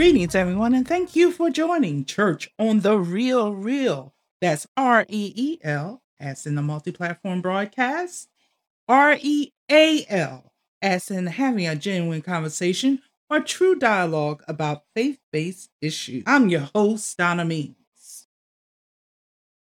Greetings, everyone, and thank you for joining Church on the Reel Real. That's R E E L, as in the multi platform broadcast, R E A L, as in having a genuine conversation or true dialogue about faith based issues. I'm your host, Donna Means.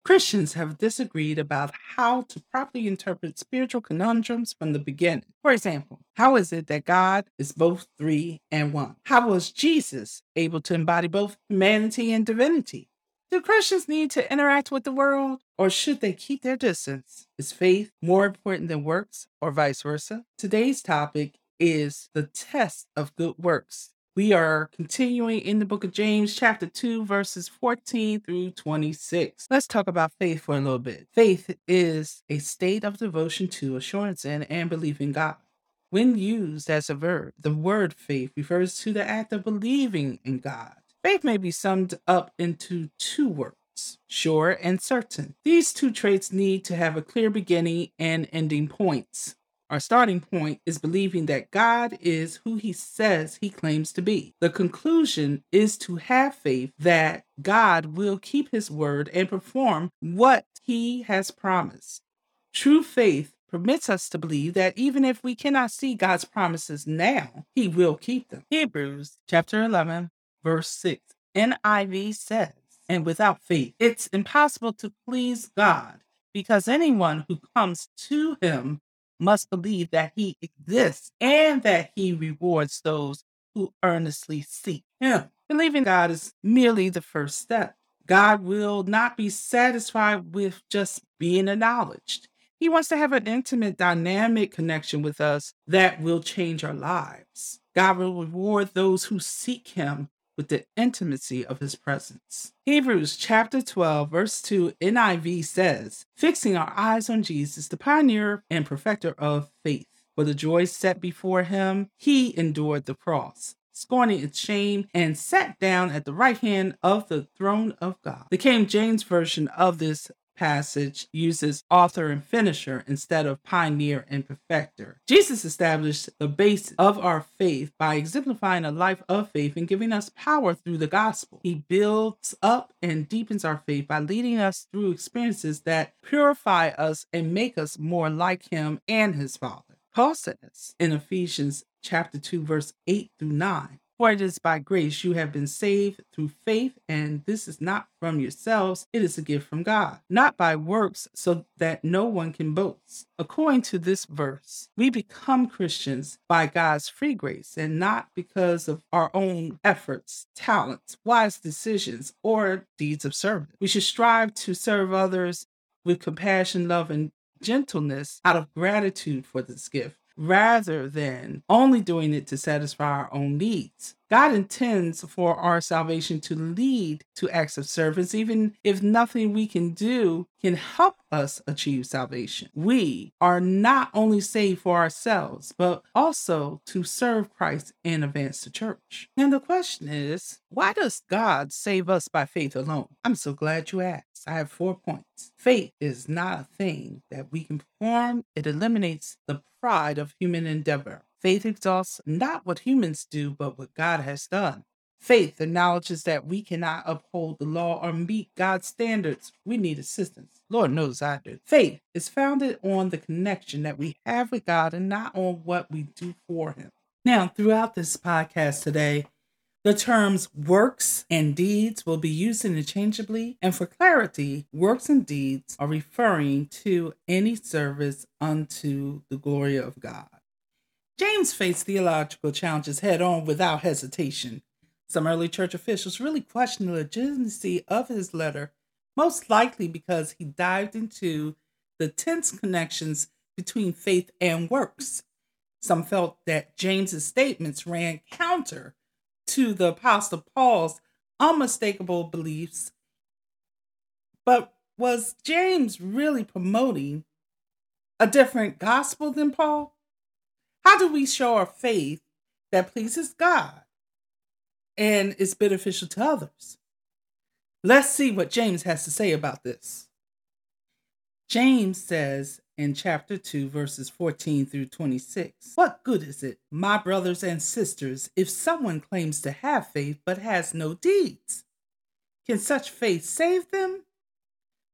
Christians have disagreed about how to properly interpret spiritual conundrums from the beginning. For example, how is it that God is both three and one? How was Jesus able to embody both humanity and divinity? Do Christians need to interact with the world or should they keep their distance? Is faith more important than works or vice versa? Today's topic is the test of good works. We are continuing in the book of James, chapter 2, verses 14 through 26. Let's talk about faith for a little bit. Faith is a state of devotion to, assurance in, and belief in God. When used as a verb, the word faith refers to the act of believing in God. Faith may be summed up into two words sure and certain. These two traits need to have a clear beginning and ending points. Our starting point is believing that God is who he says he claims to be. The conclusion is to have faith that God will keep his word and perform what he has promised. True faith permits us to believe that even if we cannot see God's promises now, he will keep them. Hebrews chapter 11, verse 6. NIV says, and without faith, it's impossible to please God because anyone who comes to him must believe that he exists and that he rewards those who earnestly seek him. Believing God is merely the first step. God will not be satisfied with just being acknowledged. He wants to have an intimate, dynamic connection with us that will change our lives. God will reward those who seek him with the intimacy of his presence. Hebrews chapter 12, verse 2 NIV says, Fixing our eyes on Jesus, the pioneer and perfecter of faith. For the joy set before him, he endured the cross, scorning its shame, and sat down at the right hand of the throne of God. The King James Version of this passage uses author and finisher instead of pioneer and perfecter. Jesus established the base of our faith by exemplifying a life of faith and giving us power through the gospel. He builds up and deepens our faith by leading us through experiences that purify us and make us more like him and his Father. Paul says in Ephesians chapter 2 verse 8 through 9 for it is by grace you have been saved through faith, and this is not from yourselves, it is a gift from God, not by works, so that no one can boast. According to this verse, we become Christians by God's free grace and not because of our own efforts, talents, wise decisions, or deeds of service. We should strive to serve others with compassion, love, and gentleness out of gratitude for this gift rather than only doing it to satisfy our own needs. God intends for our salvation to lead to acts of service, even if nothing we can do can help us achieve salvation. We are not only saved for ourselves, but also to serve Christ and advance the church. And the question is, why does God save us by faith alone? I'm so glad you asked. I have four points. Faith is not a thing that we can perform, it eliminates the pride of human endeavor. Faith exalts not what humans do, but what God has done. Faith acknowledges that we cannot uphold the law or meet God's standards. We need assistance. Lord knows I do. Faith is founded on the connection that we have with God and not on what we do for Him. Now, throughout this podcast today, the terms works and deeds will be used interchangeably, and for clarity, works and deeds are referring to any service unto the glory of God. James faced theological challenges head on without hesitation. Some early church officials really questioned the legitimacy of his letter, most likely because he dived into the tense connections between faith and works. Some felt that James's statements ran counter to the Apostle Paul's unmistakable beliefs. But was James really promoting a different gospel than Paul? How do we show our faith that pleases God and is beneficial to others? Let's see what James has to say about this. James says in chapter 2, verses 14 through 26. What good is it, my brothers and sisters, if someone claims to have faith but has no deeds? Can such faith save them?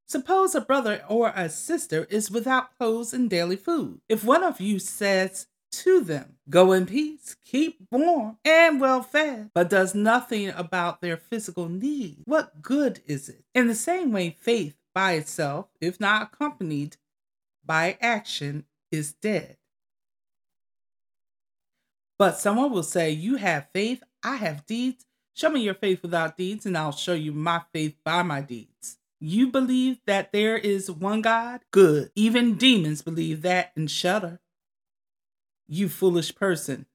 Suppose a brother or a sister is without clothes and daily food. If one of you says to them, Go in peace, keep warm and well fed, but does nothing about their physical need, what good is it? In the same way, faith by itself, if not accompanied by action, is dead. But someone will say, You have faith, I have deeds. Show me your faith without deeds, and I'll show you my faith by my deeds. You believe that there is one God? Good. Even demons believe that and shudder. You foolish person.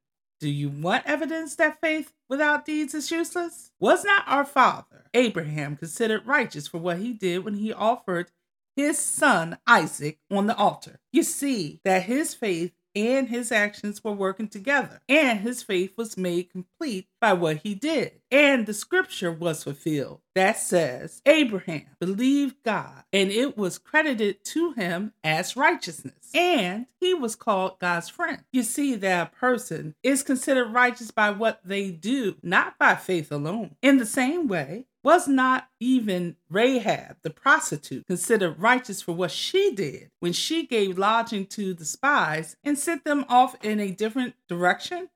Do you want evidence that faith without deeds is useless? Was not our father, Abraham, considered righteous for what he did when he offered his son Isaac on the altar? You see that his faith and his actions were working together, and his faith was made complete by what he did. And the scripture was fulfilled that says, Abraham believed God, and it was credited to him as righteousness. And he was called God's friend. You see that a person is considered righteous by what they do, not by faith alone. In the same way, was not even Rahab, the prostitute, considered righteous for what she did when she gave lodging to the spies and sent them off in a different direction?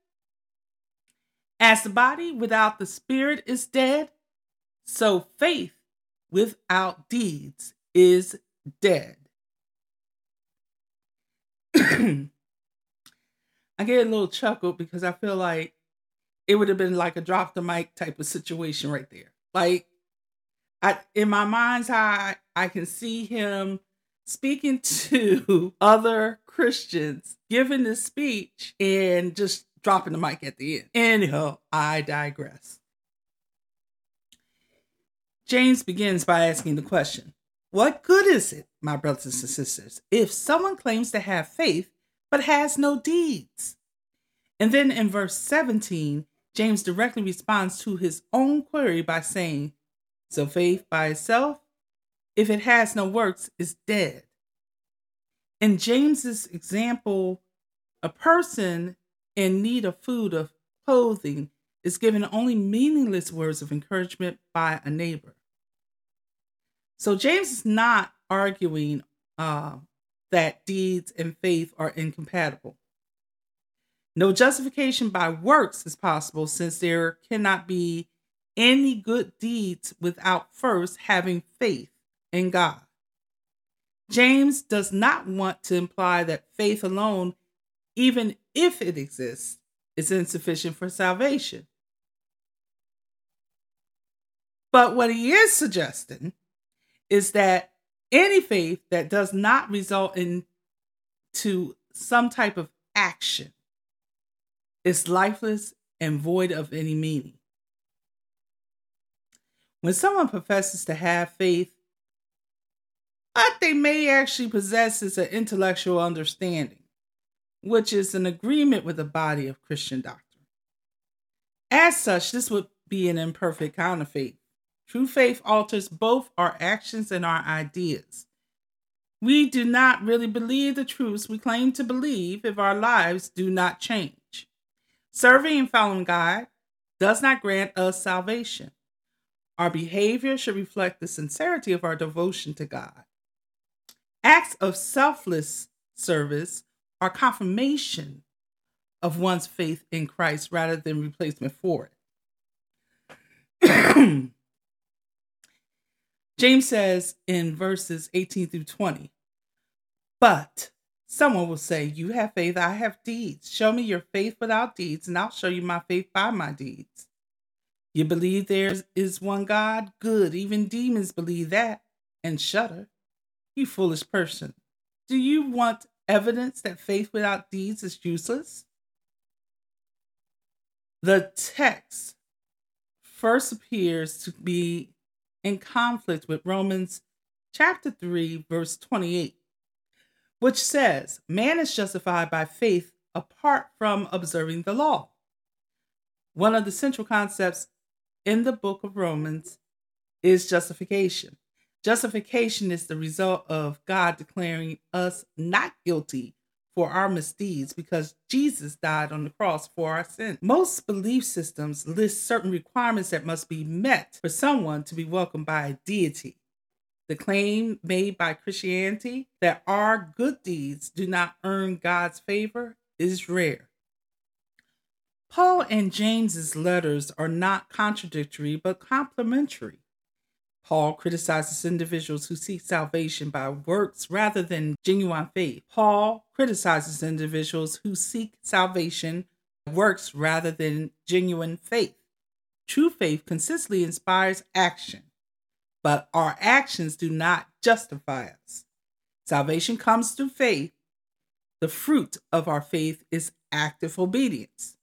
As the body without the spirit is dead, so faith without deeds is dead. I get a little chuckle because I feel like it would have been like a drop the mic type of situation right there. Like I in my mind's eye, I can see him speaking to other Christians, giving this speech and just dropping the mic at the end. Anyhow, I digress. James begins by asking the question What good is it, my brothers and sisters, if someone claims to have faith but has no deeds? And then in verse 17, James directly responds to his own query by saying, So faith by itself, if it has no works, is dead. In James's example, a person in need of food, of clothing, is given only meaningless words of encouragement by a neighbor. So James is not arguing uh, that deeds and faith are incompatible. No justification by works is possible since there cannot be any good deeds without first having faith in God. James does not want to imply that faith alone, even if it exists, is insufficient for salvation. But what he is suggesting is that any faith that does not result in to some type of action is lifeless and void of any meaning. When someone professes to have faith, what they may actually possess is an intellectual understanding, which is an agreement with the body of Christian doctrine. As such, this would be an imperfect counterfeit. True faith alters both our actions and our ideas. We do not really believe the truths we claim to believe if our lives do not change. Serving and following God does not grant us salvation. Our behavior should reflect the sincerity of our devotion to God. Acts of selfless service are confirmation of one's faith in Christ rather than replacement for it. James says in verses 18 through 20, but Someone will say, You have faith, I have deeds. Show me your faith without deeds, and I'll show you my faith by my deeds. You believe there is one God? Good. Even demons believe that and shudder. You foolish person. Do you want evidence that faith without deeds is useless? The text first appears to be in conflict with Romans chapter 3, verse 28 which says man is justified by faith apart from observing the law. One of the central concepts in the book of Romans is justification. Justification is the result of God declaring us not guilty for our misdeeds because Jesus died on the cross for our sins. Most belief systems list certain requirements that must be met for someone to be welcomed by a deity. The claim made by Christianity that our good deeds do not earn God's favor is rare. Paul and James's letters are not contradictory but complementary. Paul criticizes individuals who seek salvation by works rather than genuine faith. Paul criticizes individuals who seek salvation by works rather than genuine faith. True faith consistently inspires action, but our actions do not justify us. Salvation comes through faith. The fruit of our faith is active obedience.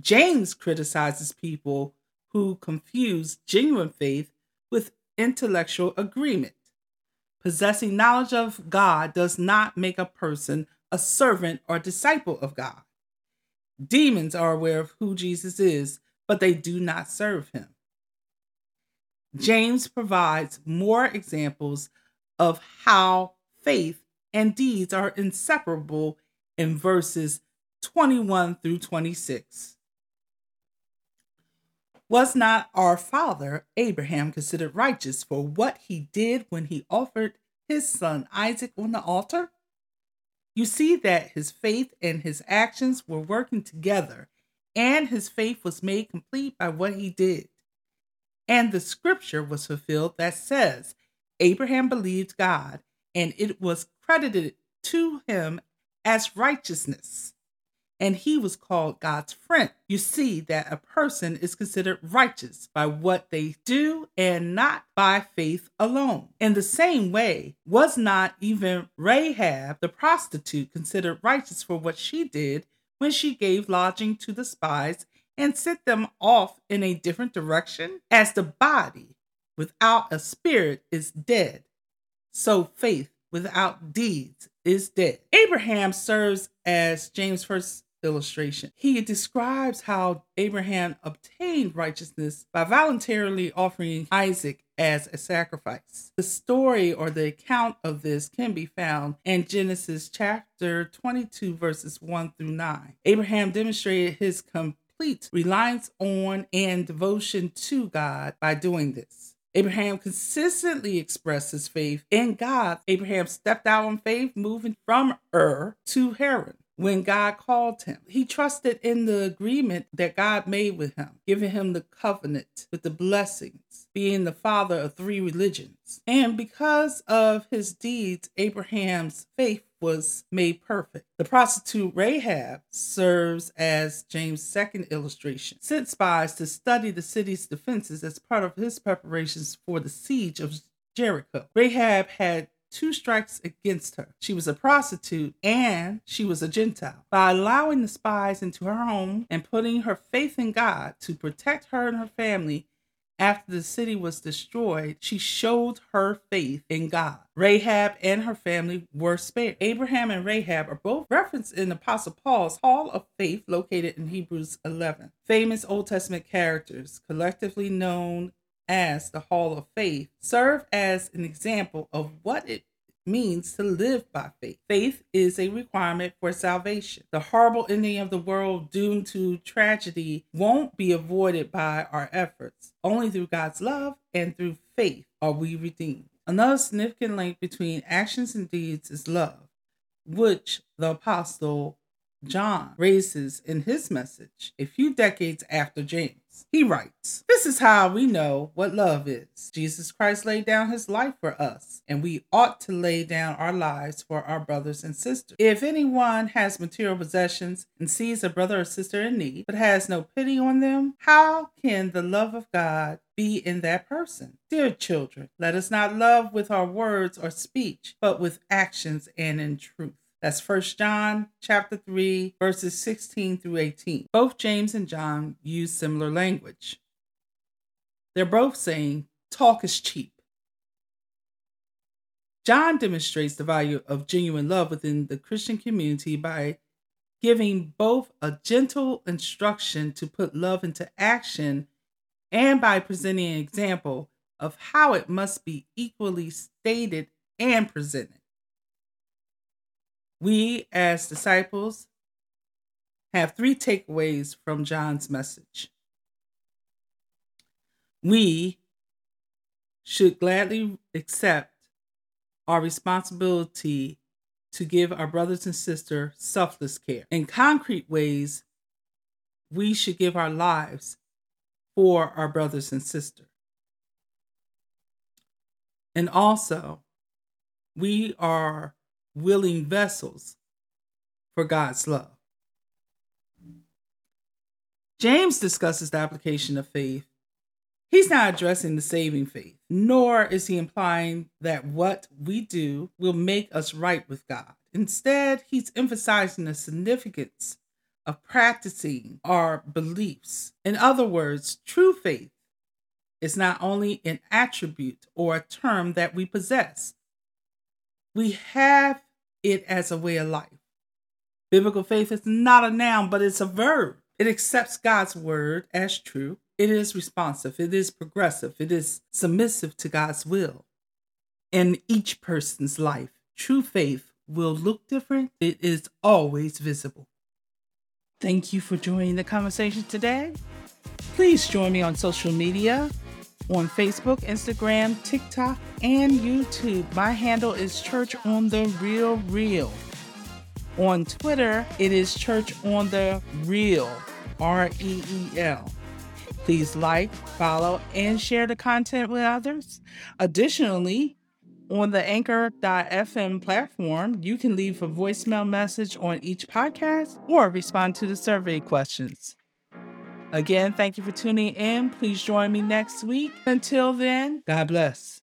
James criticizes people who confuse genuine faith with intellectual agreement. Possessing knowledge of God does not make a person a servant or disciple of God. Demons are aware of who Jesus is, but they do not serve him. James provides more examples of how faith and deeds are inseparable in verses 21 through 26. Was not our father Abraham considered righteous for what he did when he offered his son Isaac on the altar? You see that his faith and his actions were working together, and his faith was made complete by what he did. And the scripture was fulfilled that says, Abraham believed God, and it was credited to him as righteousness and he was called God's friend. You see that a person is considered righteous by what they do and not by faith alone. In the same way, was not even Rahab the prostitute considered righteous for what she did when she gave lodging to the spies and sent them off in a different direction? As the body without a spirit is dead, so faith without deeds is dead. Abraham serves as James' first illustration. He describes how Abraham obtained righteousness by voluntarily offering Isaac as a sacrifice. The story or the account of this can be found in Genesis chapter 22, verses 1 through 9. Abraham demonstrated his complete reliance on and devotion to God by doing this. Abraham consistently expressed his faith in God. Abraham stepped out on faith, moving from Ur to Haran when God called him. He trusted in the agreement that God made with him, giving him the covenant with the blessings, being the father of three religions. And because of his deeds, Abraham's faith was made perfect. The prostitute Rahab serves as James' second illustration. Sent spies to study the city's defenses as part of his preparations for the siege of Jericho. Rahab had two strikes against her. She was a prostitute and she was a Gentile. By allowing the spies into her home and putting her faith in God to protect her and her family after the city was destroyed, she showed her faith in God. Rahab and her family were spared. Abraham and Rahab are both referenced in Apostle Paul's Hall of Faith located in Hebrews 11. Famous Old Testament characters, collectively known as the Hall of Faith serve as an example of what it means to live by faith. Faith is a requirement for salvation. The horrible ending of the world doomed to tragedy won't be avoided by our efforts. Only through God's love and through faith are we redeemed. Another significant link between actions and deeds is love, which the apostle John raises in his message a few decades after James. He writes, This is how we know what love is. Jesus Christ laid down his life for us, and we ought to lay down our lives for our brothers and sisters. If anyone has material possessions and sees a brother or sister in need, but has no pity on them, how can the love of God be in that person? Dear children, let us not love with our words or speech, but with actions and in truth. That's First John chapter 3 verses 16 through 18. Both James and John use similar language. They're both saying talk is cheap. John demonstrates the value of genuine love within the Christian community by giving both a gentle instruction to put love into action and by presenting an example of how it must be equally stated and presented. We, as disciples, have three takeaways from John's message. We should gladly accept our responsibility to give our brothers and sisters selfless care. In concrete ways, we should give our lives for our brothers and sisters. And also, we are willing vessels for God's love. James discusses the application of faith. He's not addressing the saving faith, nor is he implying that what we do will make us right with God. Instead, he's emphasizing the significance of practicing our beliefs. In other words, true faith is not only an attribute or a term that we possess, we have it as a way of life. Biblical faith is not a noun, but it's a verb. It accepts God's word as true. It is responsive. It is progressive. It is submissive to God's will. In each person's life, true faith will look different. It is always visible. Thank you for joining the conversation today. Please join me on social media on Facebook, Instagram, TikTok, and YouTube. My handle is Church on the Reel Real. On Twitter, it is Church on the Reel, R E E L. Please like, follow, and share the content with others. Additionally, on the anchor.fm platform, you can leave a voicemail message on each podcast or respond to the survey questions. Again, thank you for tuning in. Please join me next week. Until then, God bless.